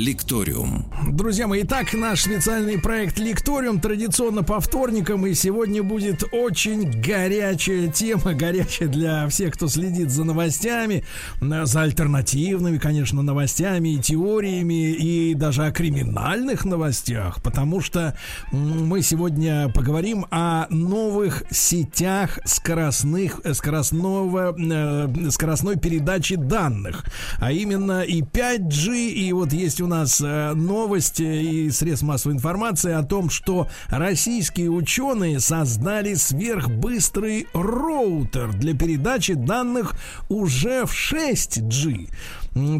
Лекториум. Друзья мои, итак, наш специальный проект Лекториум традиционно по вторникам, и сегодня будет очень горячая тема, горячая для всех, кто следит за новостями, за альтернативными, конечно, новостями и теориями, и даже о криминальных новостях, потому что мы сегодня поговорим о новых сетях скоростных, скоростного, э, скоростной передачи данных, а именно и 5G, и вот есть у нас э, новости и средств массовой информации о том, что российские ученые создали сверхбыстрый роутер для передачи данных уже в 6G.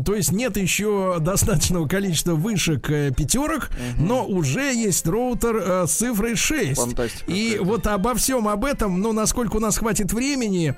То есть нет еще достаточного количества вышек э, пятерок, угу. но уже есть роутер э, с цифрой 6. Фантастика. И вот обо всем об этом, ну, насколько у нас хватит времени,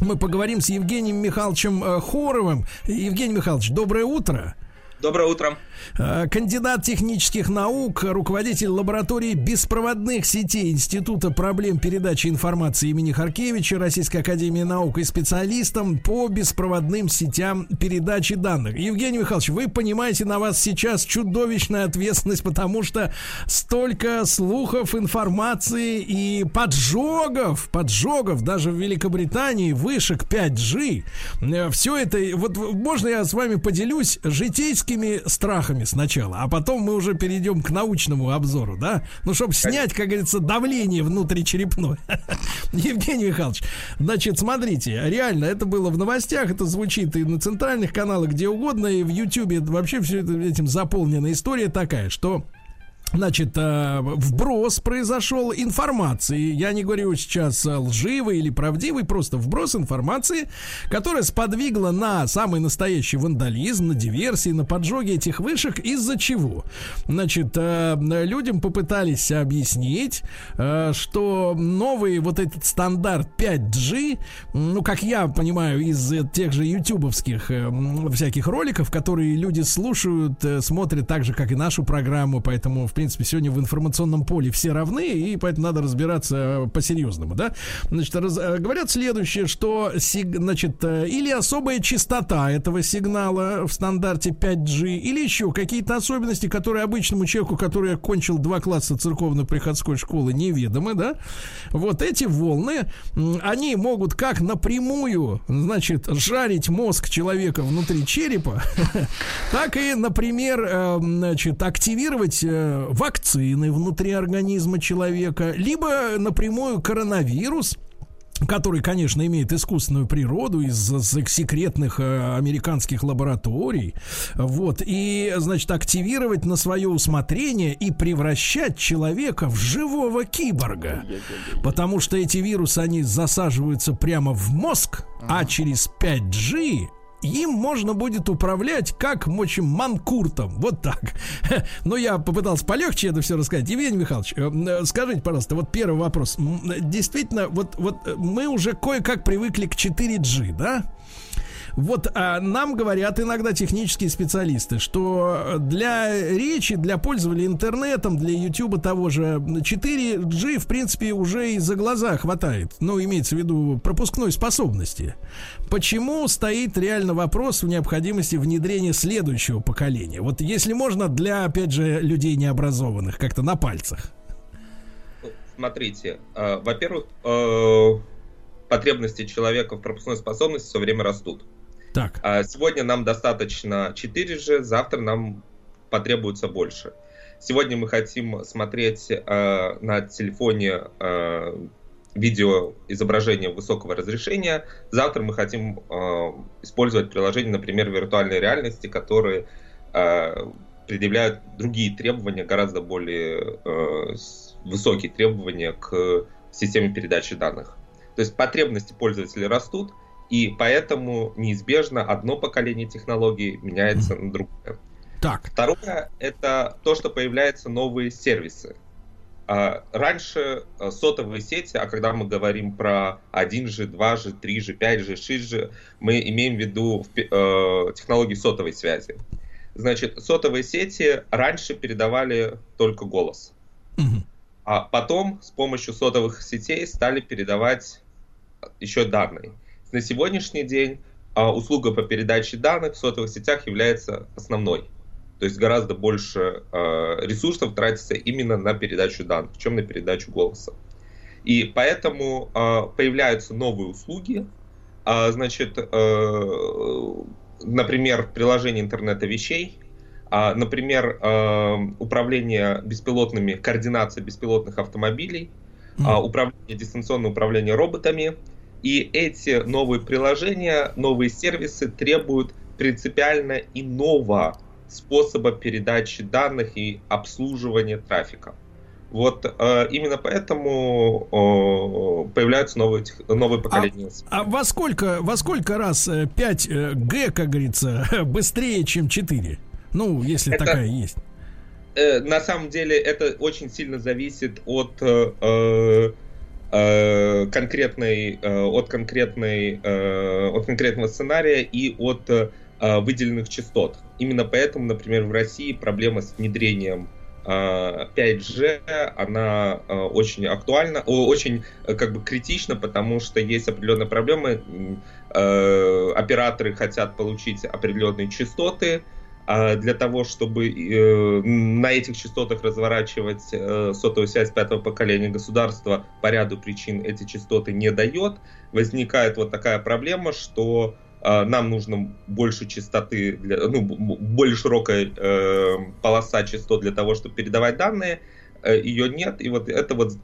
мы поговорим с Евгением Михайловичем Хоровым. Евгений Михайлович, доброе утро. Доброе утро. Э, кандидат технических наук, руководитель лаборатории беспроводных сетей Института проблем передачи информации имени Харкевича Российской Академии Наук и специалистом по беспроводным сетям передачи данных. Евгений Михайлович, вы понимаете, на вас сейчас чудовищная ответственность, потому что столько слухов, информации и поджогов, поджогов даже в Великобритании, вышек 5G. Э, Все это, вот можно я с вами поделюсь житейскими страхами страхами сначала, а потом мы уже перейдем к научному обзору, да? Ну, чтобы снять, как говорится, давление внутричерепное. Евгений Михайлович, значит, смотрите, реально, это было в новостях, это звучит и на центральных каналах, где угодно, и в Ютьюбе вообще все это, этим заполнена история такая, что Значит, э, вброс произошел информации. Я не говорю сейчас лживый или правдивый, просто вброс информации, которая сподвигла на самый настоящий вандализм, на диверсии, на поджоги этих вышек. Из-за чего? Значит, э, людям попытались объяснить, э, что новый вот этот стандарт 5G, ну, как я понимаю, из тех же ютубовских всяких роликов, которые люди слушают, смотрят так же, как и нашу программу, поэтому, в принципе, сегодня в информационном поле все равны, и поэтому надо разбираться э, по-серьезному, да? Значит, раз, э, говорят следующее, что, сиг, значит, э, или особая частота этого сигнала в стандарте 5G, или еще какие-то особенности, которые обычному человеку, который окончил два класса церковно-приходской школы, неведомы, да? Вот эти волны, они могут как напрямую, значит, жарить мозг человека внутри черепа, так и, например, значит, активировать вакцины внутри организма человека, либо напрямую коронавирус, который, конечно, имеет искусственную природу из секретных э, американских лабораторий, вот, и, значит, активировать на свое усмотрение и превращать человека в живого киборга, потому что эти вирусы, они засаживаются прямо в мозг, а через 5G им можно будет управлять как мочим манкуртом. Вот так. Но я попытался полегче это все рассказать. Евгений Михайлович, э, э, скажите, пожалуйста, вот первый вопрос. Действительно, вот, вот мы уже кое-как привыкли к 4G, да? Вот а, нам говорят иногда технические специалисты, что для речи, для пользования интернетом, для YouTube того же 4G, в принципе, уже и за глаза хватает. Ну, имеется в виду пропускной способности. Почему стоит реально вопрос в необходимости внедрения следующего поколения? Вот если можно, для, опять же, людей необразованных, как-то на пальцах. Смотрите, э, во-первых, э, потребности человека в пропускной способности все время растут. Так. А сегодня нам достаточно 4G, завтра нам потребуется больше. Сегодня мы хотим смотреть э, на телефоне э, видео изображение высокого разрешения. Завтра мы хотим э, использовать приложение, например, виртуальной реальности, которые э, предъявляют другие требования, гораздо более э, высокие требования к системе передачи данных. То есть потребности пользователей растут, и поэтому неизбежно одно поколение технологий меняется на другое. Так. Второе это то, что появляются новые сервисы. А, раньше э, сотовые сети, а когда мы говорим про 1G, 2G, 3G, 5G, 6G, мы имеем в виду э, технологии сотовой связи. Значит, сотовые сети раньше передавали только голос. Угу. А потом с помощью сотовых сетей стали передавать еще данные. На сегодняшний день а, услуга по передаче данных в сотовых сетях является основной. То есть гораздо больше э, ресурсов тратится именно на передачу данных, чем на передачу голоса. И поэтому э, появляются новые услуги. Э, значит, э, например, приложение интернета вещей, э, например, э, управление беспилотными, координация беспилотных автомобилей, э, управление дистанционное управление роботами. И эти новые приложения, новые сервисы требуют принципиально иного способа передачи данных и обслуживания трафика. Вот э, именно поэтому э, появляются новые, новые поколения. А, а во, сколько, во сколько раз 5G, э, как говорится, быстрее, чем 4? Ну, если это, такая есть. Э, на самом деле это очень сильно зависит от э, э, конкретной, э, от конкретной, э, от конкретного сценария и от э, выделенных частот. Именно поэтому, например, в России проблема с внедрением 5G, а, она очень актуальна, очень э, как бы критична, потому что есть определенные проблемы. Э, операторы хотят получить определенные частоты, для того, чтобы э, на этих частотах разворачивать сотовую связь пятого поколения государства по ряду причин эти частоты не дает, возникает вот такая проблема, что а, нам нужно больше частоты, для, ну, более широкая э, полоса частот для того, чтобы передавать данные, э, ее нет, и вот это вот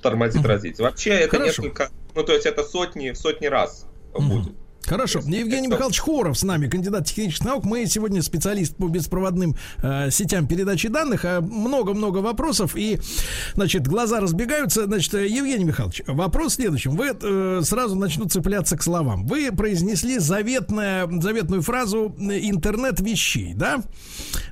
тормозит развитие. Вообще это Хорошо. несколько, ну то есть это сотни, сотни раз будет. Хорошо. Евгений Михайлович Хоров с нами, кандидат технических наук. Мы сегодня специалист по беспроводным э, сетям передачи данных. А много-много вопросов. И, значит, глаза разбегаются. Значит, Евгений Михайлович, вопрос в следующем. Вы э, сразу начну цепляться к словам. Вы произнесли заветная, заветную фразу «интернет вещей», да?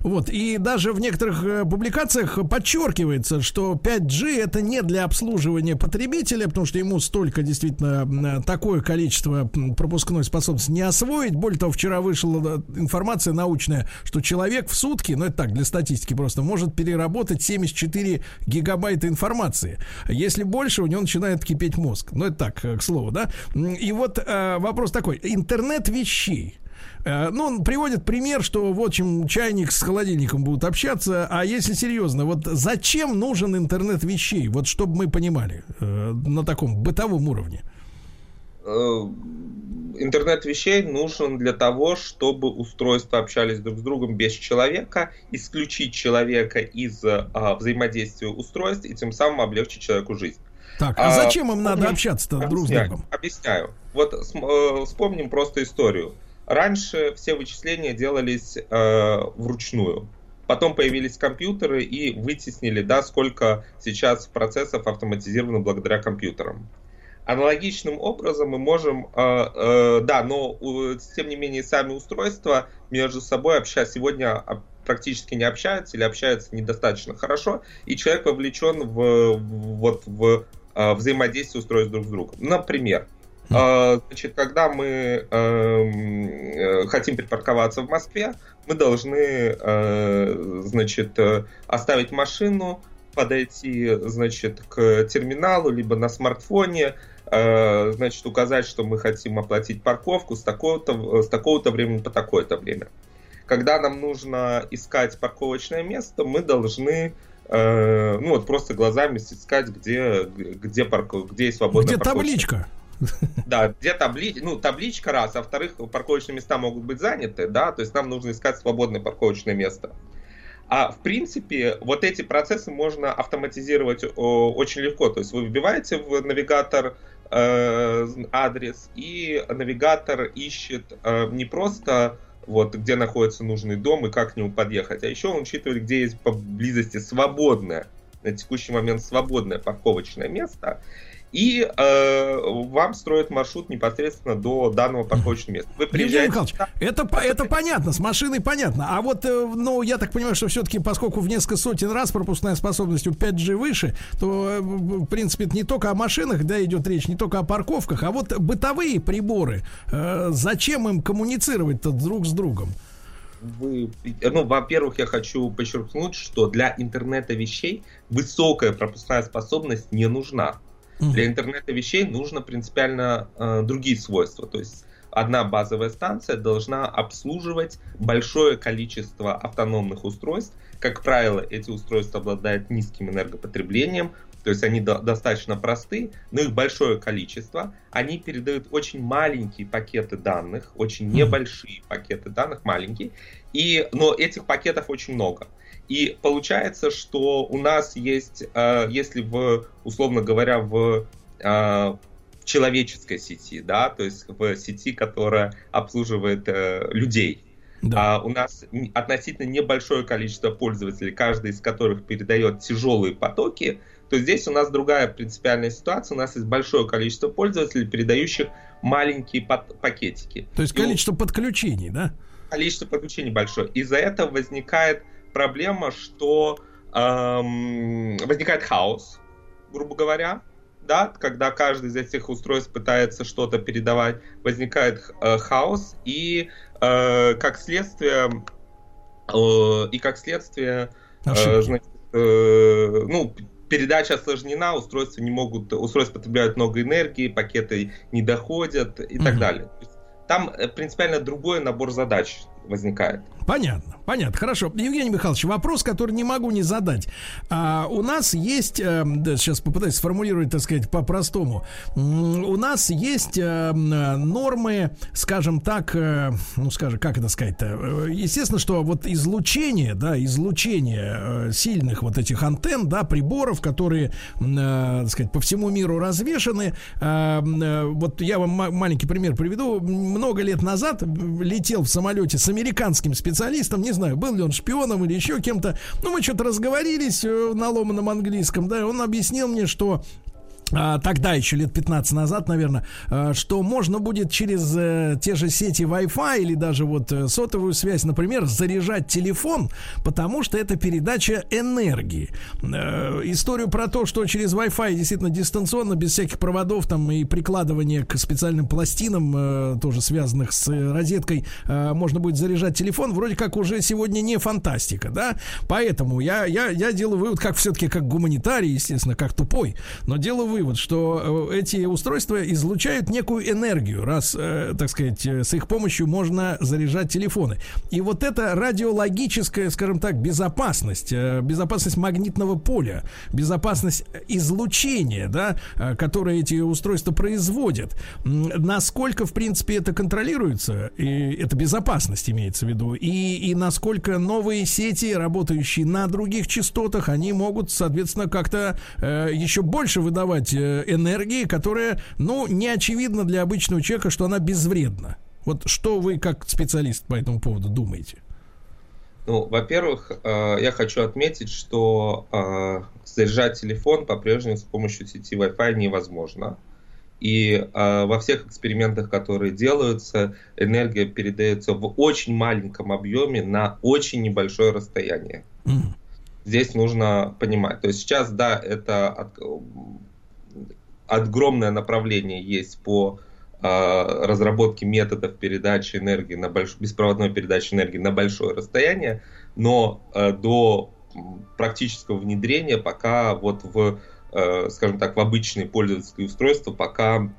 Вот. И даже в некоторых э, публикациях подчеркивается, что 5G это не для обслуживания потребителя, потому что ему столько действительно такое количество пропускной пропускной способности не освоить. Более того, вчера вышла информация научная, что человек в сутки, ну это так, для статистики просто, может переработать 74 гигабайта информации. Если больше, у него начинает кипеть мозг. Ну это так, к слову, да. И вот э, вопрос такой. Интернет вещей. Э, ну, он приводит пример, что вот чем чайник с холодильником будут общаться, а если серьезно, вот зачем нужен интернет вещей? Вот чтобы мы понимали э, на таком бытовом уровне. Э, интернет вещей нужен для того, чтобы устройства общались друг с другом без человека, исключить человека из а, взаимодействия устройств и тем самым облегчить человеку жизнь. Так, а, а зачем им надо общаться-то друг с другом? Объясняю. Вот э, вспомним просто историю. Раньше все вычисления делались э, вручную. Потом появились компьютеры и вытеснили, да, сколько сейчас процессов автоматизировано благодаря компьютерам. Аналогичным образом мы можем, э, э, да, но э, тем не менее сами устройства между собой общаются сегодня практически не общаются или общаются недостаточно хорошо, и человек вовлечен в, вот, в э, взаимодействие устройств друг с другом. Например, э, значит, когда мы эм, э, хотим припарковаться в Москве, мы должны, э, значит, оставить машину, подойти, значит, к терминалу, либо на смартфоне, значит, указать, что мы хотим оплатить парковку с такого-то, с такого-то времени по такое-то время. Когда нам нужно искать парковочное место, мы должны э, ну вот просто глазами искать, где, где, парк, где есть свободная Где табличка? Да, где табличка, ну, табличка раз, а во-вторых, парковочные места могут быть заняты, да, то есть нам нужно искать свободное парковочное место. А в принципе, вот эти процессы можно автоматизировать очень легко. То есть вы вбиваете в навигатор э, адрес, и навигатор ищет э, не просто вот где находится нужный дом и как к нему подъехать, а еще он учитывает, где есть поблизости свободное, на текущий момент свободное парковочное место, и э, вам строят маршрут непосредственно до данного парковочного места. Вы приезжаете... Евгений это, это понятно, с машиной понятно. А вот, э, ну, я так понимаю, что все-таки, поскольку в несколько сотен раз пропускная способность у 5G выше, то, э, в принципе, это не только о машинах, да, идет речь, не только о парковках, а вот бытовые приборы. Э, зачем им коммуницировать-то друг с другом? вы, ну, во-первых, я хочу подчеркнуть, что для интернета вещей высокая пропускная способность не нужна. Для интернета вещей нужно принципиально э, другие свойства. То есть одна базовая станция должна обслуживать большое количество автономных устройств. Как правило, эти устройства обладают низким энергопотреблением, то есть они до, достаточно просты, но их большое количество. Они передают очень маленькие пакеты данных, очень небольшие пакеты данных, маленькие, и, но этих пакетов очень много. И получается, что у нас есть, э, если в, условно говоря, в э, человеческой сети, да, то есть в сети, которая обслуживает э, людей. Да. А у нас относительно небольшое количество пользователей, каждый из которых передает тяжелые потоки, то здесь у нас другая принципиальная ситуация. У нас есть большое количество пользователей, передающих маленькие пакетики. То есть количество И, подключений, да? Количество подключений большое. Из-за этого возникает проблема, что эм, возникает хаос, грубо говоря да, когда каждый из этих устройств пытается что-то передавать, возникает э, хаос, и э, как следствие, э, и как следствие, э, значит, э, ну, передача осложнена, устройства не могут, устройства потребляют много энергии, пакеты не доходят и угу. так далее. Там э, принципиально другой набор задач возникает. Понятно, понятно, хорошо. Евгений Михайлович, вопрос, который не могу не задать. А, у нас есть, э, да, сейчас попытаюсь сформулировать, так сказать, по-простому. У нас есть э, нормы, скажем так, э, ну, скажем, как это сказать-то? Э, естественно, что вот излучение, да, излучение э, сильных вот этих антенн, да, приборов, которые, э, так сказать, по всему миру развешаны. Э, э, вот я вам маленький пример приведу. Много лет назад летел в самолете с американским специалистом, не знаю, был ли он шпионом или еще кем-то, ну, мы что-то разговорились э, на ломаном английском, да, он объяснил мне, что тогда еще лет 15 назад, наверное, а, что можно будет через э, те же сети Wi-Fi или даже вот э, сотовую связь, например, заряжать телефон, потому что это передача энергии. Э, историю про то, что через Wi-Fi действительно дистанционно, без всяких проводов там и прикладывания к специальным пластинам, тоже связанных с розеткой, можно будет заряжать телефон, вроде как уже сегодня не фантастика, да? Поэтому я, я, я делаю вывод, как все-таки как гуманитарий, естественно, как тупой, но делаю вывод, что э, эти устройства излучают некую энергию, раз, э, так сказать, э, с их помощью можно заряжать телефоны. И вот это радиологическая, скажем так, безопасность, безопасность магнитного поля, безопасность излучения, да, которое эти устройства производят, насколько, в принципе, это контролируется, и это безопасность имеется в виду, и, и насколько новые сети, работающие на других частотах, они могут, соответственно, как-то э, еще больше выдавать получать э, энергии, которая, ну, не очевидно для обычного человека, что она безвредна. Вот что вы как специалист по этому поводу думаете? Ну, во-первых, э, я хочу отметить, что э, заряжать телефон по-прежнему с помощью сети Wi-Fi невозможно. И во всех экспериментах, которые делаются, энергия передается в очень маленьком объеме на очень небольшое расстояние. Mm. Здесь нужно понимать. То есть сейчас, да, это огромное направление есть по э, разработке методов передачи энергии на больш... беспроводной передачи энергии на большое расстояние, но э, до практического внедрения пока вот в, э, скажем так, в обычные пользовательские устройства пока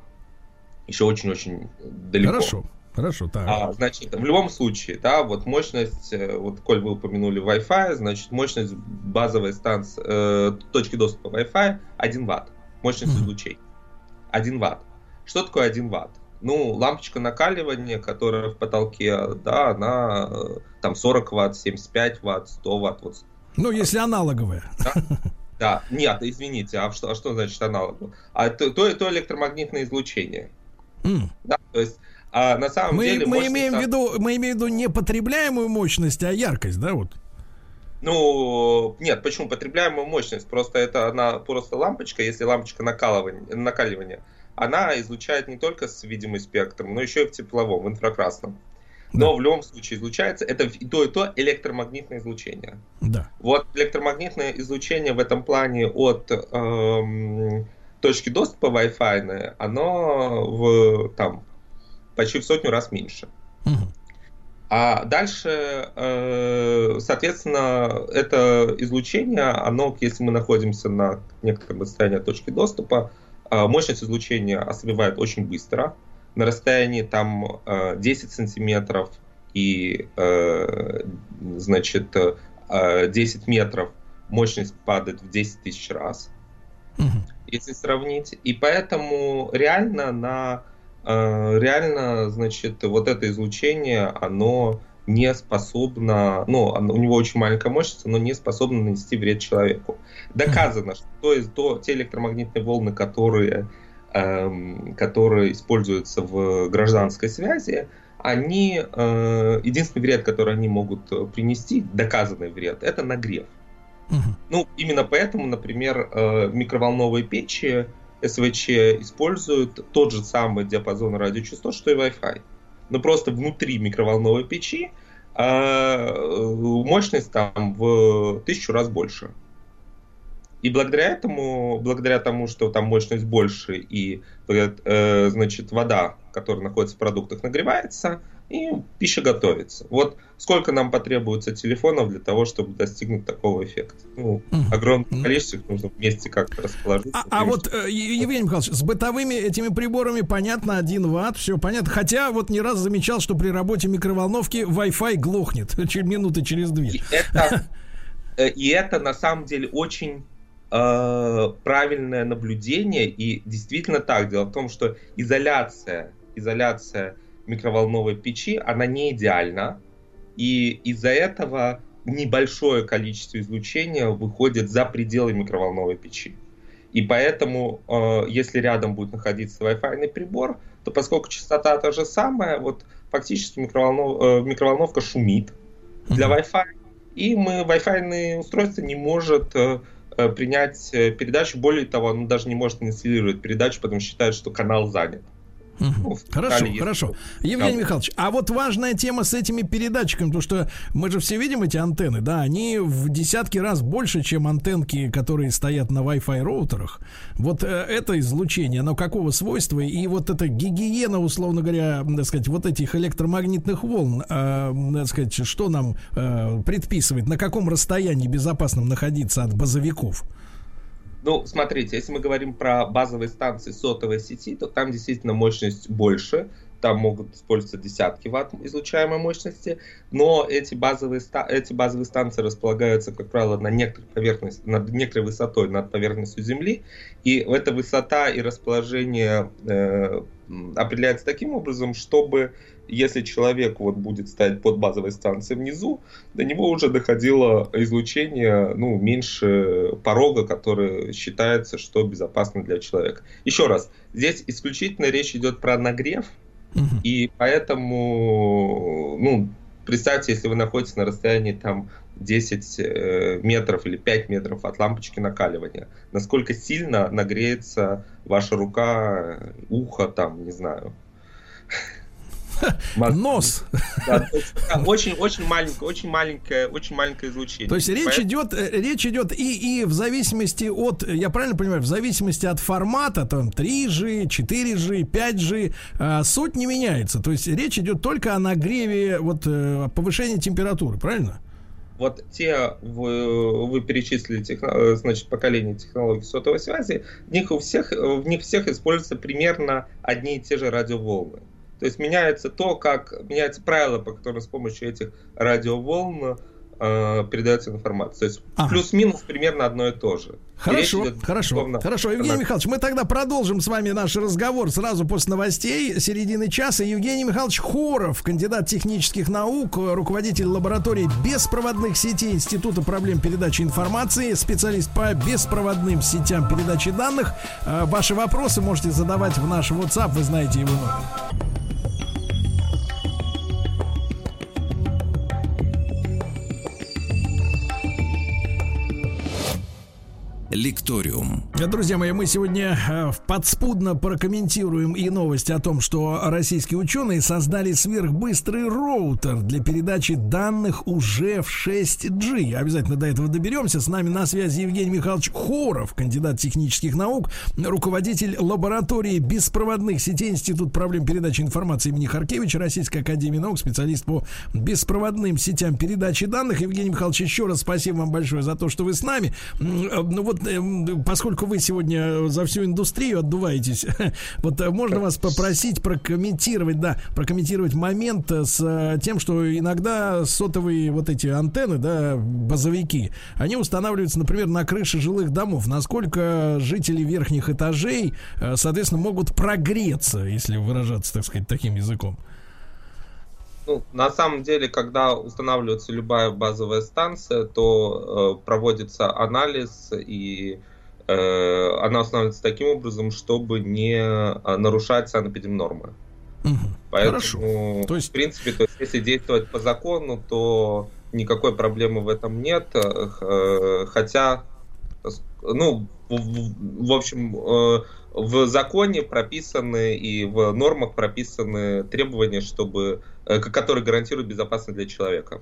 еще очень-очень далеко. Хорошо. Хорошо, так. А, значит, в любом случае, да, вот мощность, э, вот, коль вы упомянули Wi-Fi, значит, мощность базовой станции, э, точки доступа Wi-Fi 1 Вт мощность лучей. 1 ватт. Что такое 1 ватт? Ну, лампочка накаливания, которая в потолке, да, она э, там 40 ватт, 75 ватт, 100 ватт. Вот. Ну, если аналоговая. Да? Да, нет, извините, а что, а что значит аналоговое? А то, то, то электромагнитное излучение. Mm. Да, то есть а на самом мы, деле... Мы имеем, в виду, мы имеем в виду не потребляемую мощность, а яркость, да, вот? Ну, нет, почему? Потребляемую мощность. Просто это она просто лампочка, если лампочка накаливания, накаливания она излучает не только с видимым спектром, но еще и в тепловом, в инфракрасном. Но да. в любом случае излучается это и то, и то электромагнитное излучение. Да. Вот электромагнитное излучение в этом плане от эм, точки доступа Wi-Fi, оно в, там, почти в сотню раз меньше. Угу. А дальше, э, соответственно, это излучение, оно, если мы находимся на некотором расстоянии от точки доступа, э, мощность излучения ослабевает очень быстро. На расстоянии там 10 сантиметров и, значит, 10 метров мощность падает в 10 тысяч раз, угу. если сравнить. И поэтому реально на Э, реально, значит, вот это излучение, оно не способно, ну, у него очень маленькая мощность, оно не способно нанести вред человеку. Доказано, что то есть, то, те электромагнитные волны, которые, эм, которые используются в гражданской связи, они, э, единственный вред, который они могут принести, доказанный вред, это нагрев. Угу. Ну, именно поэтому, например, э, микроволновые печи, СВЧ используют тот же самый диапазон радиочастот, что и Wi-Fi. Но просто внутри микроволновой печи а мощность там в тысячу раз больше. И благодаря этому, благодаря тому, что там мощность больше и, э, значит, вода, которая находится в продуктах, нагревается, и пища готовится. Вот сколько нам потребуется телефонов для того, чтобы достигнуть такого эффекта? Ну, огромное количество их нужно вместе как-то расположить. А, а вот, э, Евгений Михайлович, с бытовыми этими приборами понятно, 1 ватт, все понятно. Хотя вот не раз замечал, что при работе микроволновки Wi-Fi глохнет через минуты через две. И это, э, и это на самом деле очень э, правильное наблюдение и действительно так. Дело в том, что изоляция, изоляция микроволновой печи, она не идеальна, и из-за этого небольшое количество излучения выходит за пределы микроволновой печи. И поэтому, э, если рядом будет находиться Wi-Fi прибор, то поскольку частота та же самая, вот фактически микроволнов, э, микроволновка шумит для Wi-Fi, и мы Wi-Fi устройство не может э, принять передачу, более того, оно даже не может инициировать передачу, потому что считает, что канал занят. Хорошо, хорошо. Евгений да. Михайлович, а вот важная тема с этими передатчиками, потому что мы же все видим эти антенны, да, они в десятки раз больше, чем антенки, которые стоят на Wi-Fi роутерах. Вот э, это излучение, оно какого свойства? И вот эта гигиена, условно говоря, так сказать, вот этих электромагнитных волн, э, так сказать, что нам э, предписывает, на каком расстоянии безопасном находиться от базовиков? Ну, смотрите, если мы говорим про базовые станции сотовой сети, то там действительно мощность больше, там могут использоваться десятки ватт излучаемой мощности, но эти базовые, эти базовые станции располагаются, как правило, на некоторой поверхности, над некоторой высотой над поверхностью Земли, и эта высота и расположение э, определяется таким образом, чтобы если человек вот будет стоять под базовой станцией внизу, до него уже доходило излучение ну, меньше порога, который считается, что безопасно для человека. Еще раз, здесь исключительно речь идет про нагрев, и поэтому, ну, представьте, если вы находитесь на расстоянии там 10 э, метров или 5 метров от лампочки накаливания, насколько сильно нагреется ваша рука, ухо, там, не знаю. Нос. очень, очень маленькое, очень маленькое, очень маленькое излучение. То есть речь идет, э, речь идет и, и в зависимости от, я правильно понимаю, в зависимости от формата, там 3G, 4G, 5G, суть не меняется. То есть речь идет только о нагреве, вот э, повышении температуры, правильно? Вот те вы, вы перечислили техно, э, значит, поколение технологий сотовой связи, в них у всех, в них всех используются примерно одни и те же радиоволны. То есть меняется то, как меняется правило, по которым с помощью этих радиоволн э, передается информация. То есть ага. плюс-минус примерно одно и то же. Хорошо, идет, хорошо, условно, хорошо. Евгений она... Михайлович, мы тогда продолжим с вами наш разговор сразу после новостей середины часа. Евгений Михайлович Хоров, кандидат технических наук, руководитель лаборатории беспроводных сетей Института проблем передачи информации, специалист по беспроводным сетям передачи данных. Э, ваши вопросы можете задавать в наш WhatsApp, вы знаете его номер. Лекториум. Друзья мои, мы сегодня э, подспудно прокомментируем и новость о том, что российские ученые создали сверхбыстрый роутер для передачи данных уже в 6G. Обязательно до этого доберемся. С нами на связи Евгений Михайлович Хоров, кандидат технических наук, руководитель лаборатории беспроводных сетей Институт проблем передачи информации имени Харкевича, Российской Академии Наук, специалист по беспроводным сетям передачи данных. Евгений Михайлович, еще раз спасибо вам большое за то, что вы с нами. Э, ну вот поскольку вы сегодня за всю индустрию отдуваетесь, вот э, можно вас попросить прокомментировать, да, прокомментировать момент с э, тем, что иногда сотовые вот эти антенны, да, базовики, они устанавливаются, например, на крыше жилых домов. Насколько жители верхних этажей, э, соответственно, могут прогреться, если выражаться, так сказать, таким языком? Ну, на самом деле, когда устанавливается любая базовая станция, то э, проводится анализ и э, она устанавливается таким образом, чтобы не э, нарушать санэпидемнормы. Угу. Поэтому, Хорошо. То есть... в принципе, то есть, если действовать по закону, то никакой проблемы в этом нет. Э, хотя, ну, в, в общем, э, в законе прописаны и в нормах прописаны требования, чтобы, э, которые гарантируют безопасность для человека.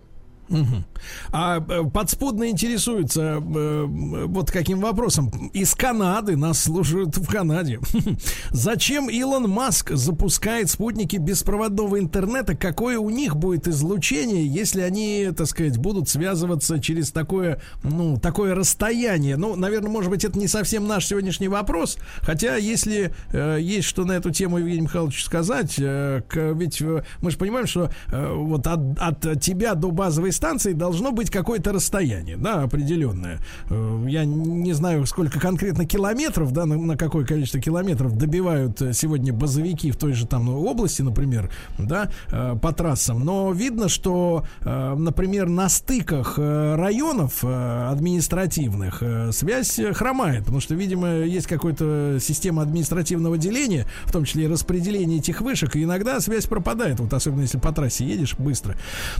Угу. А э, подспудно интересуется э, вот каким вопросом. Из Канады нас слушают в Канаде. Зачем Илон Маск запускает спутники беспроводного интернета? Какое у них будет излучение, если они, так сказать, будут связываться через такое, ну, такое расстояние? Ну, наверное, может быть, это не совсем наш сегодняшний вопрос. Хотя, если э, есть что на эту тему, Евгений Михайлович, сказать, э, к, ведь э, мы же понимаем, что э, вот от, от тебя до базовой станции должно быть какое-то расстояние, да, определенное. Э, я не знаю, сколько конкретно километров, да, на, на какое количество километров добивают э, сегодня базовики в той же там ну, области, например, да, э, по трассам. Но видно, что, например, на стыках районов административных связь хромает, потому что, видимо, есть какая-то система административного деления, в том числе и распределение этих вышек, и иногда связь пропадает, вот особенно если по трассе едешь быстро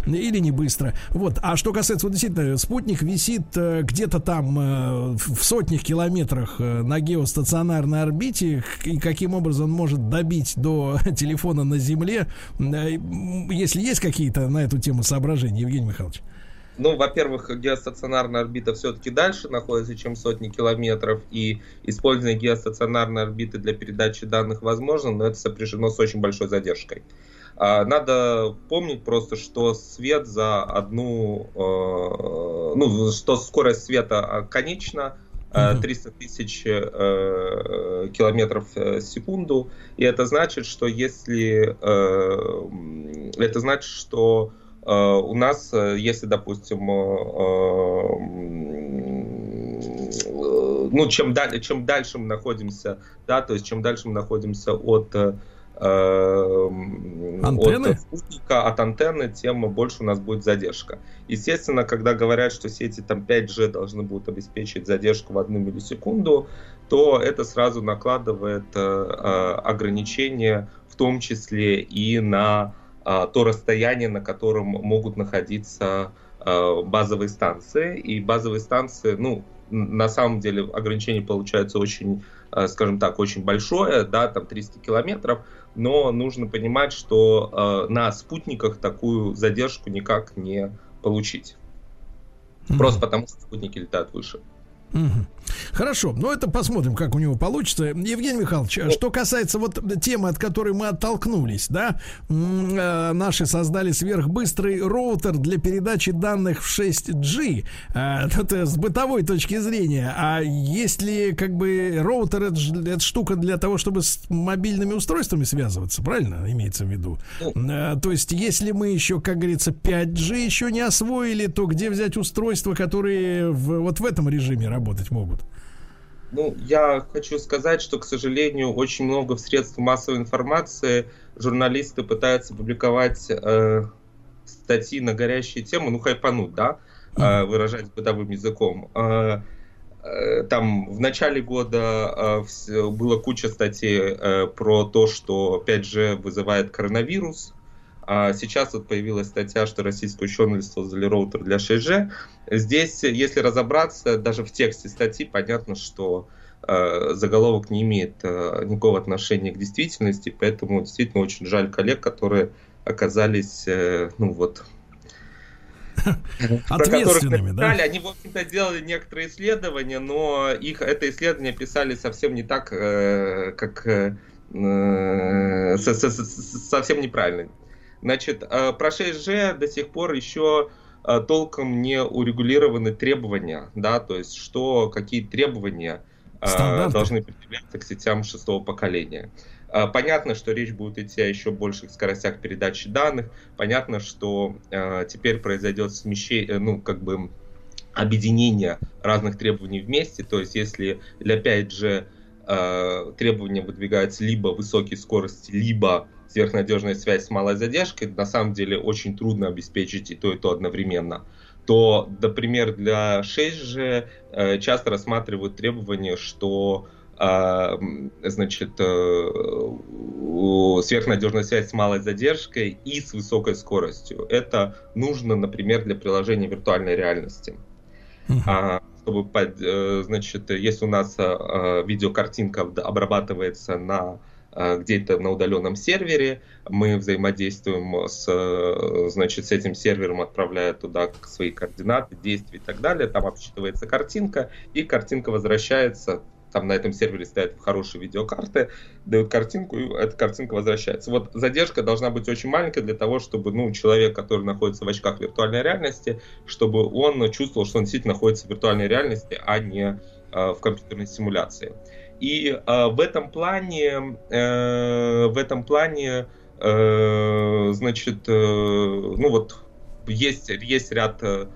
или не быстро. Вот. А что касается, вот действительно, спутник висит э, где-то там э, в сотнях километрах э, на геостационарной орбите, и каким образом он может добить до телефона на Земле, если есть какие-то на эту тему соображения, Евгений Михайлович? Ну, во-первых, геостационарная орбита все-таки дальше находится, чем сотни километров, и использование геостационарной орбиты для передачи данных возможно, но это сопряжено с очень большой задержкой. Надо помнить просто, что свет за одну, э, ну, что скорость света конечна, 300 э, тысяч э, километров в секунду, и это значит, что если это значит, что у нас, если, допустим, ну, чем, дальше, чем дальше мы находимся, да, то есть чем дальше мы находимся от антенны? от спутника, от антенны, тем больше у нас будет задержка. Естественно, когда говорят, что сети там 5G должны будут обеспечить задержку в одну миллисекунду, то это сразу накладывает э, э, ограничения, в том числе и на э, то расстояние, на котором могут находиться э, базовые станции. И базовые станции, ну, на самом деле ограничение получается очень, э, скажем так, очень большое, да, там 300 километров, но нужно понимать, что э, на спутниках такую задержку никак не получить. Mm-hmm. Просто потому, что спутники летают выше. Угу. Хорошо, ну это посмотрим, как у него получится. Евгений Михайлович, ну. что касается вот темы, от которой мы оттолкнулись, да, э, наши создали сверхбыстрый роутер для передачи данных в 6G. Э, это с бытовой точки зрения. А если как бы роутер это, это штука для того, чтобы с мобильными устройствами связываться, правильно имеется в виду? Ну. Э, то есть, если мы еще, как говорится, 5G еще не освоили, то где взять устройства, которые в, вот в этом режиме работать могут? Ну, я хочу сказать, что, к сожалению, очень много в средств массовой информации журналисты пытаются публиковать э, статьи на горящие темы, ну, хайпануть, да, э, выражать бытовым языком. Э, э, там в начале года э, было куча статей э, про то, что 5G вызывает коронавирус, А сейчас вот появилась статья, что российские ученые создали роутер для 6G. Здесь, если разобраться, даже в тексте статьи понятно, что э, заголовок не имеет э, никакого отношения к действительности, поэтому действительно очень жаль коллег, которые оказались, э, ну вот, Ответственными, да? Они, в общем-то, делали некоторые исследования, но их это исследование писали совсем не так, как совсем неправильно. Значит, э, про 6G до сих пор еще э, толком не урегулированы требования, да, то есть что, какие требования э, Стандарты. должны предъявляться к сетям шестого поколения. Понятно, что речь будет идти о еще больших скоростях передачи данных. Понятно, что теперь произойдет смещение, ну, как бы объединение разных требований вместе. То есть, если для 5G требования выдвигаются либо высокие скорости, либо сверхнадежная связь с малой задержкой, на самом деле очень трудно обеспечить и то, и то одновременно, то, например, для 6G э, часто рассматривают требование, что э, значит, э, сверхнадежная связь с малой задержкой и с высокой скоростью. Это нужно, например, для приложения виртуальной реальности. Uh-huh. чтобы, значит, если у нас видеокартинка обрабатывается на Э, где-то на удаленном сервере, мы взаимодействуем с, э, значит, с этим сервером, отправляя туда свои координаты, действия и так далее, там обсчитывается картинка, и картинка возвращается, там на этом сервере стоят хорошие видеокарты, дают картинку, и эта картинка возвращается. Вот задержка должна быть очень маленькая для того, чтобы ну, человек, который находится в очках виртуальной реальности, чтобы он чувствовал, что он действительно находится в виртуальной реальности, а не э, в компьютерной симуляции. И э, в этом плане, э, в этом плане, э, значит, э, ну вот есть есть ряд э,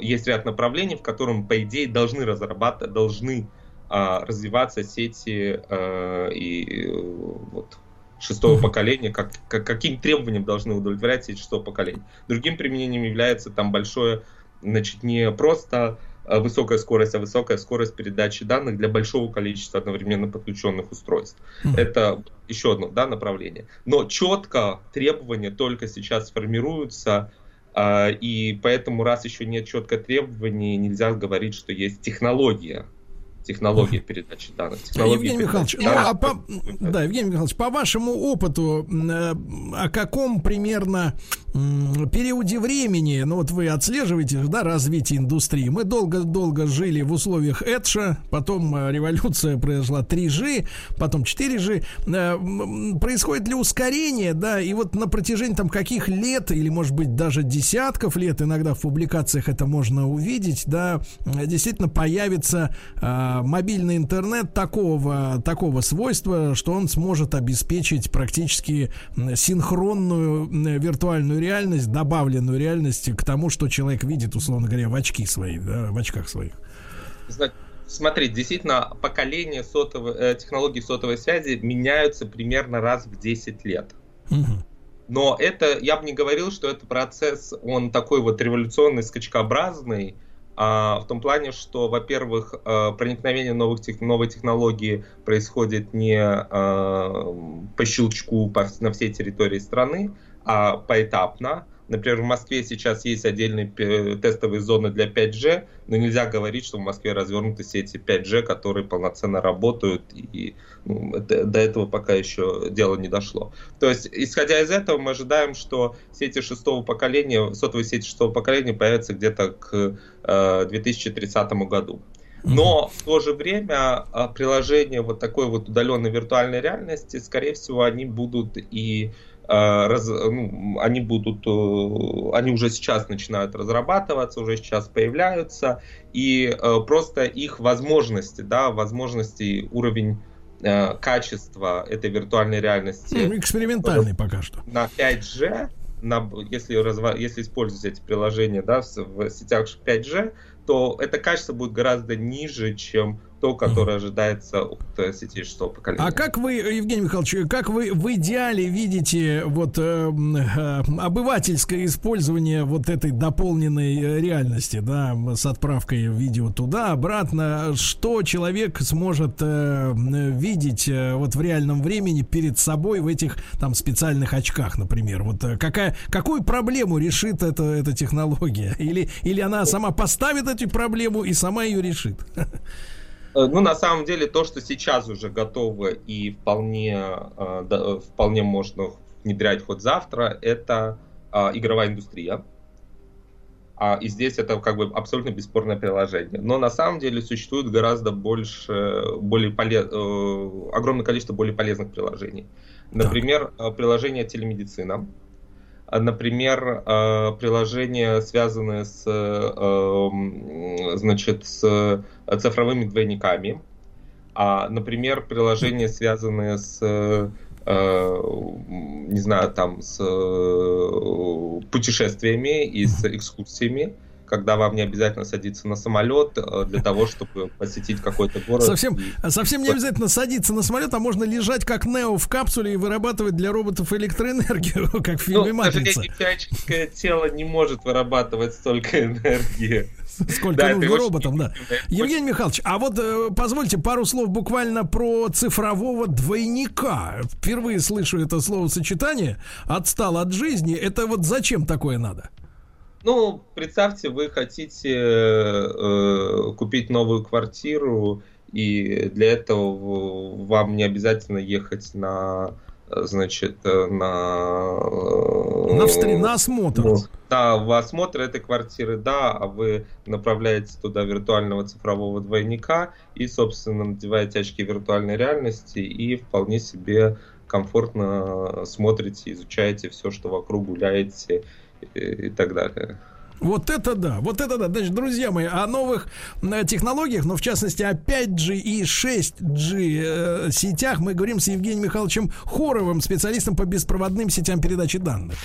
есть ряд направлений, в котором по идее должны разрабатывать, должны развиваться сети э, и вот шестого поколения, как, как, каким требованиям должны удовлетворять сети шестого поколения. Другим применением является там большое, значит, не просто Э, высокая скорость, а высокая скорость передачи данных для большого количества одновременно подключенных устройств. Mm-hmm. Это еще одно да, направление. Но четко требования только сейчас формируются, э, и поэтому раз еще нет четко требований, нельзя говорить, что есть технология технологии передачи данных. Технологии Евгений Михайлович, ну, а по, да, Евгений Михайлович, по вашему опыту, э, о каком примерно периоде времени, ну вот вы отслеживаете, да, развитие индустрии. Мы долго-долго жили в условиях Эдша, потом э, революция произошла 3G, потом 4G. Э, происходит ли ускорение, да, и вот на протяжении там каких лет, или может быть даже десятков лет, иногда в публикациях это можно увидеть, да, действительно появится а, мобильный интернет такого, такого свойства, что он сможет обеспечить практически синхронную виртуальную реальность, добавленную реальность к тому, что человек видит, условно говоря, в очки свои, да, в очках своих. Смотрите, действительно, поколение сотовой, э, технологий сотовой связи меняются примерно раз в 10 лет. Угу. Но это, я бы не говорил, что это процесс, он такой вот революционный, скачкообразный, в том плане, что, во-первых, а, проникновение новых тех, новой технологии происходит не а, по щелчку по, на всей территории страны, а поэтапно. Например, в Москве сейчас есть отдельные тестовые зоны для 5G, но нельзя говорить, что в Москве развернуты сети 5G, которые полноценно работают, и ну, до этого пока еще дело не дошло. То есть, исходя из этого, мы ожидаем, что сети шестого поколения, сотовые сети шестого поколения появятся где-то к э, 2030 году. Но в то же время э, приложения вот такой вот удаленной виртуальной реальности, скорее всего, они будут и Э, раз, ну, они будут, э, они уже сейчас начинают разрабатываться, уже сейчас появляются, и э, просто их возможности, да, возможности, уровень качества этой виртуальной реальности. Ну, экспериментальный пока что. На 5G, на, если, если использовать эти приложения да, в, в сетях 5G, то это качество будет гораздо ниже, чем то, которое ожидается от сети шестого поколения. А как вы, Евгений Михайлович, как вы в идеале видите вот э, э, обывательское использование вот этой дополненной реальности, да, с отправкой видео туда, обратно, что человек сможет э, видеть э, вот в реальном времени перед собой в этих там специальных очках, например, вот э, какая, какую проблему решит эта, эта технология? Или, или она сама поставит эту проблему и сама ее решит? Э, ну, на самом деле, то, что сейчас уже готово и вполне, э, э, вполне можно внедрять хоть завтра, это игровая индустрия. А, и здесь это как бы абсолютно бесспорное приложение. Но на самом деле существует гораздо больше, более полез... огромное количество более полезных приложений. Например, так. приложение телемедицина, а, например, а, приложения, связанные с, эм, значит, с цифровыми двойниками, а, например, приложения, связанные с э, не знаю, там, с э, путешествиями и с экскурсиями, когда вам не обязательно садиться на самолет э, для того, чтобы посетить какой-то город. Совсем, и... совсем не обязательно садиться на самолет, а можно лежать как Нео в капсуле и вырабатывать для роботов электроэнергию, как в фильме ну, «Матрица». человеческое тело не может вырабатывать столько энергии. Сколько да, нужно роботам, да. Евгений Михайлович, а вот э, позвольте пару слов буквально про цифрового двойника. Впервые слышу это словосочетание. Отстал от жизни. Это вот зачем такое надо? Ну, представьте, вы хотите э, купить новую квартиру, и для этого вам не обязательно ехать на значит, на... Э, на, встр... на осмотр. Ну, да, в осмотр этой квартиры, да, а вы направляете туда виртуального цифрового двойника и, собственно, надеваете очки виртуальной реальности и вполне себе комфортно смотрите, изучаете все, что вокруг, гуляете и, так далее. Вот это да, вот это да. Значит, друзья мои, о новых э, технологиях, но в частности о 5G и 6G э, сетях мы говорим с Евгением Михайловичем Хоровым, специалистом по беспроводным сетям передачи данных.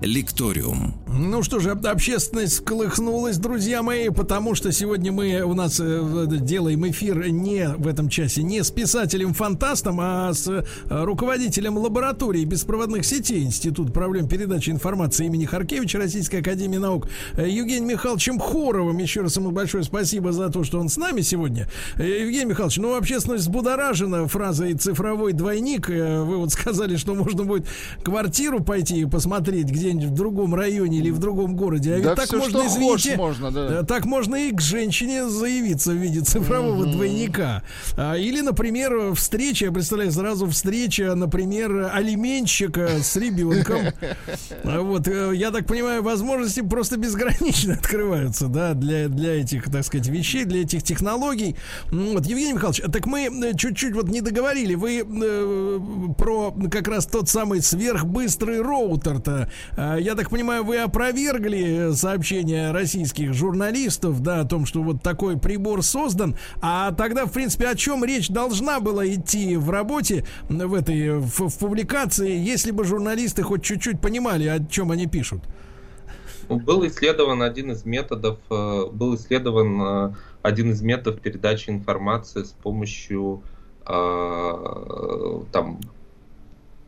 Лекториум. Ну что же, общественность сколыхнулась, друзья мои, потому что сегодня мы у нас э, делаем эфир не в этом часе не с писателем-фантастом, а с э, руководителем лаборатории беспроводных сетей Институт проблем передачи информации имени Харкевича Российской Академии Наук э, Евгением Михайловичем Хоровым. Еще раз ему большое спасибо за то, что он с нами сегодня. Евгений Михайлович, ну общественность взбудоражена фразой «цифровой двойник». Вы вот сказали, что можно будет квартиру пойти и посмотреть где-нибудь в другом районе или в другом городе. А ведь да так можно, извините, можно, да. Э, так можно и к женщине заявиться в виде цифрового mm-hmm. двойника. А, или, например, встреча, я представляю сразу встреча, например, алименщика с ребенком. А вот, э, я так понимаю, возможности просто безгранично открываются, да, для, для этих, так сказать, вещей, для этих технологий. Вот, Евгений Михайлович, так мы э, чуть-чуть вот не договорили. Вы э, про как раз тот самый сверхбыстрый роутер-то. Э, я так понимаю, вы опровергли сообщения российских журналистов, да, о том, что вот такой прибор создан, а тогда, в принципе, о чем речь должна была идти в работе, в этой, в, в публикации, если бы журналисты хоть чуть-чуть понимали, о чем они пишут? Ну, был исследован один из методов, э, был исследован э, один из методов передачи информации с помощью э, там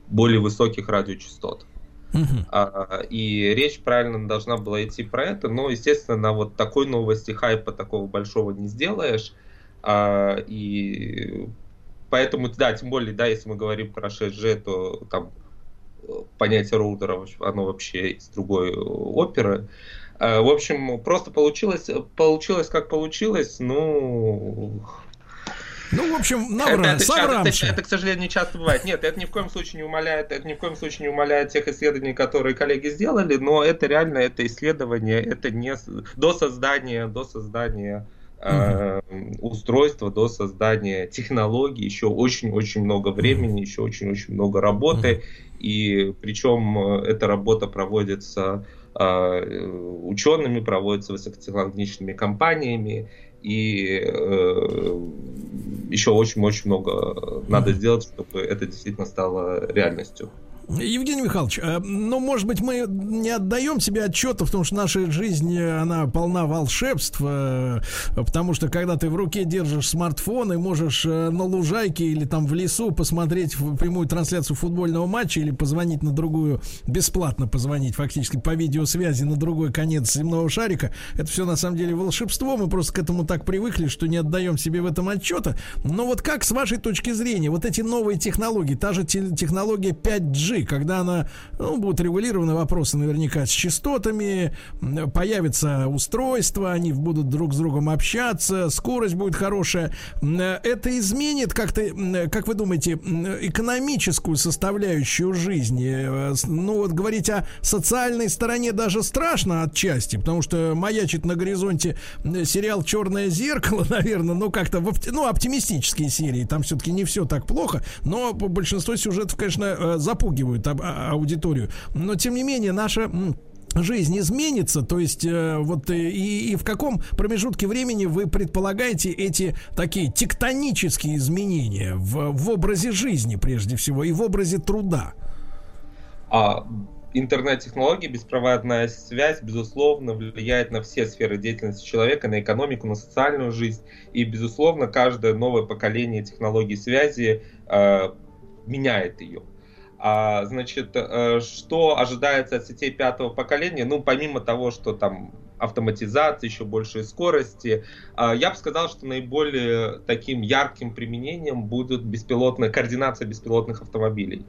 более высоких радиочастот. А, и речь правильно должна была идти про это, но, естественно, на вот такой новости хайпа такого большого не сделаешь. А, и поэтому, да, тем более, да, если мы говорим про 6G, то там э, понятие роутера, оно вообще из другой оперы. А, в общем, просто получилось, получилось как получилось, ну, ну, в общем, навра, это, это, это, это, к сожалению, не часто бывает. Нет, это ни в коем случае не умаляет, это ни в коем случае не умаляет тех исследований, которые коллеги сделали, но это реально это исследование, это не до создания, до создания э, устройства, до создания технологий еще очень-очень много времени, еще очень-очень много работы, и причем э, эта работа проводится э, учеными, проводится высокотехнологичными компаниями, и э, еще очень-очень много надо сделать, чтобы это действительно стало реальностью. Евгений Михайлович, э, ну, может быть, мы не отдаем себе отчета, потому что наша жизнь, она полна волшебств, э, потому что когда ты в руке держишь смартфон и можешь э, на лужайке или там в лесу посмотреть прямую трансляцию футбольного матча или позвонить на другую, бесплатно позвонить фактически по видеосвязи на другой конец земного шарика, это все на самом деле волшебство, мы просто к этому так привыкли, что не отдаем себе в этом отчета. Но вот как с вашей точки зрения, вот эти новые технологии, та же технология 5G, когда она, ну, будут регулированы вопросы наверняка с частотами, появится устройство, они будут друг с другом общаться, скорость будет хорошая. Это изменит как-то, как вы думаете, экономическую составляющую жизни? Ну, вот говорить о социальной стороне даже страшно отчасти, потому что маячит на горизонте сериал «Черное зеркало», наверное, ну, как-то, ну, оптимистические серии, там все-таки не все так плохо, но большинство сюжетов, конечно, э, запугивают запугивают а, аудиторию. Но тем не менее, наша жизнь изменится, то есть э, вот э, и, и в каком промежутке времени вы предполагаете эти такие тектонические изменения в, в образе жизни прежде всего и в образе труда? А, интернет-технологии, беспроводная связь, безусловно, влияет на все сферы деятельности человека, на экономику, на социальную жизнь. И, безусловно, каждое новое поколение технологий связи э, меняет ее. А, значит, э, что ожидается от сетей пятого поколения? Ну, помимо того, что там автоматизация, еще большей скорости, а, я бы сказал, что наиболее таким ярким применением будут беспилотная координация беспилотных автомобилей.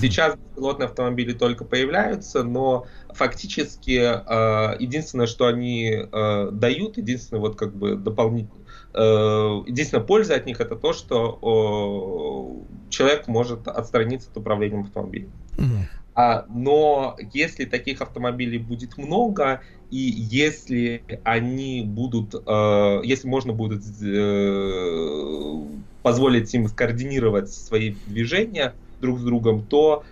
Сейчас беспилотные автомобили только появляются, но фактически э, единственное, что они э, дают, единственное вот как бы дополнительно, единственная польза от них это то, что человек может отстраниться от управления автомобилем. Угу. А, но если таких автомобилей будет много, и если они будут, э, если можно будет э, позволить им скоординировать свои движения друг с другом, то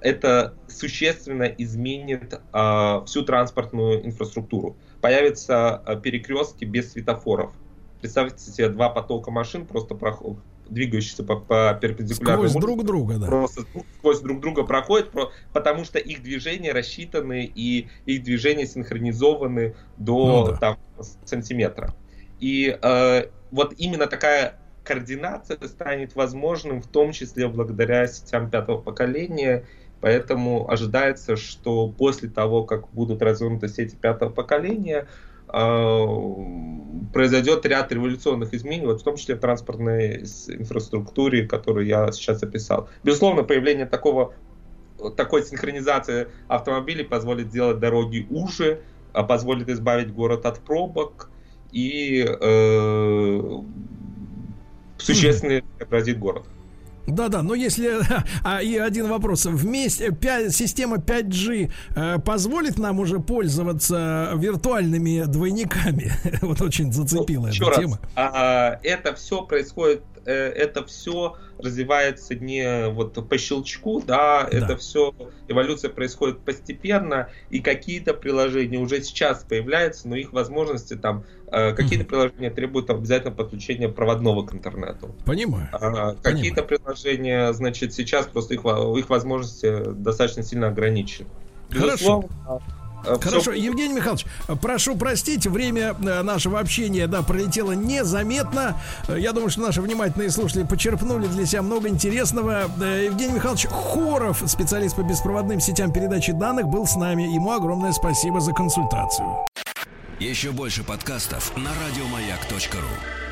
это существенно изменит э, всю транспортную инфраструктуру. Появятся э, перекрестки без светофоров. Представьте себе два потока машин просто проход, двигающиеся по, по перпендикулярному. Сквозь друг друга, да. Просто сквозь друг друга проходят, потому что их движения рассчитаны и их движения синхронизованы до ну, да. там, сантиметра. И э, вот именно такая координация станет возможным, в том числе благодаря сетям пятого поколения. Поэтому ожидается, что после того, как будут развернуты сети пятого поколения, а, произойдет ряд революционных изменений, вот в том числе в транспортной инфраструктуре, которую я сейчас описал. Безусловно, появление такого, такой синхронизации автомобилей позволит сделать дороги уже, а позволит избавить город от пробок и э, существенно преобразит город. Да-да, но если... А, и один вопрос. Вместе 5, система 5G э, позволит нам уже пользоваться виртуальными двойниками? вот очень зацепила ну, эта раз, тема. А, это все происходит это все развивается не вот по щелчку, да, да, это все, эволюция происходит постепенно, и какие-то приложения уже сейчас появляются, но их возможности там, э, какие-то mm приложения требуют обязательно подключения проводного к интернету. Понимаю. А, какие-то приложения, значит, сейчас просто их, их возможности достаточно сильно ограничены. Хорошо. Безусловно, Э, Хорошо, Евгений Михайлович, прошу простить, время э, нашего общения, да, пролетело незаметно. Э, я думаю, что наши внимательные слушатели почерпнули для себя много интересного. Евгений Михайлович Хоров, специалист по беспроводным сетям передачи данных, был с нами. Ему огромное спасибо за консультацию. Еще больше подкастов на радиомаяк.ру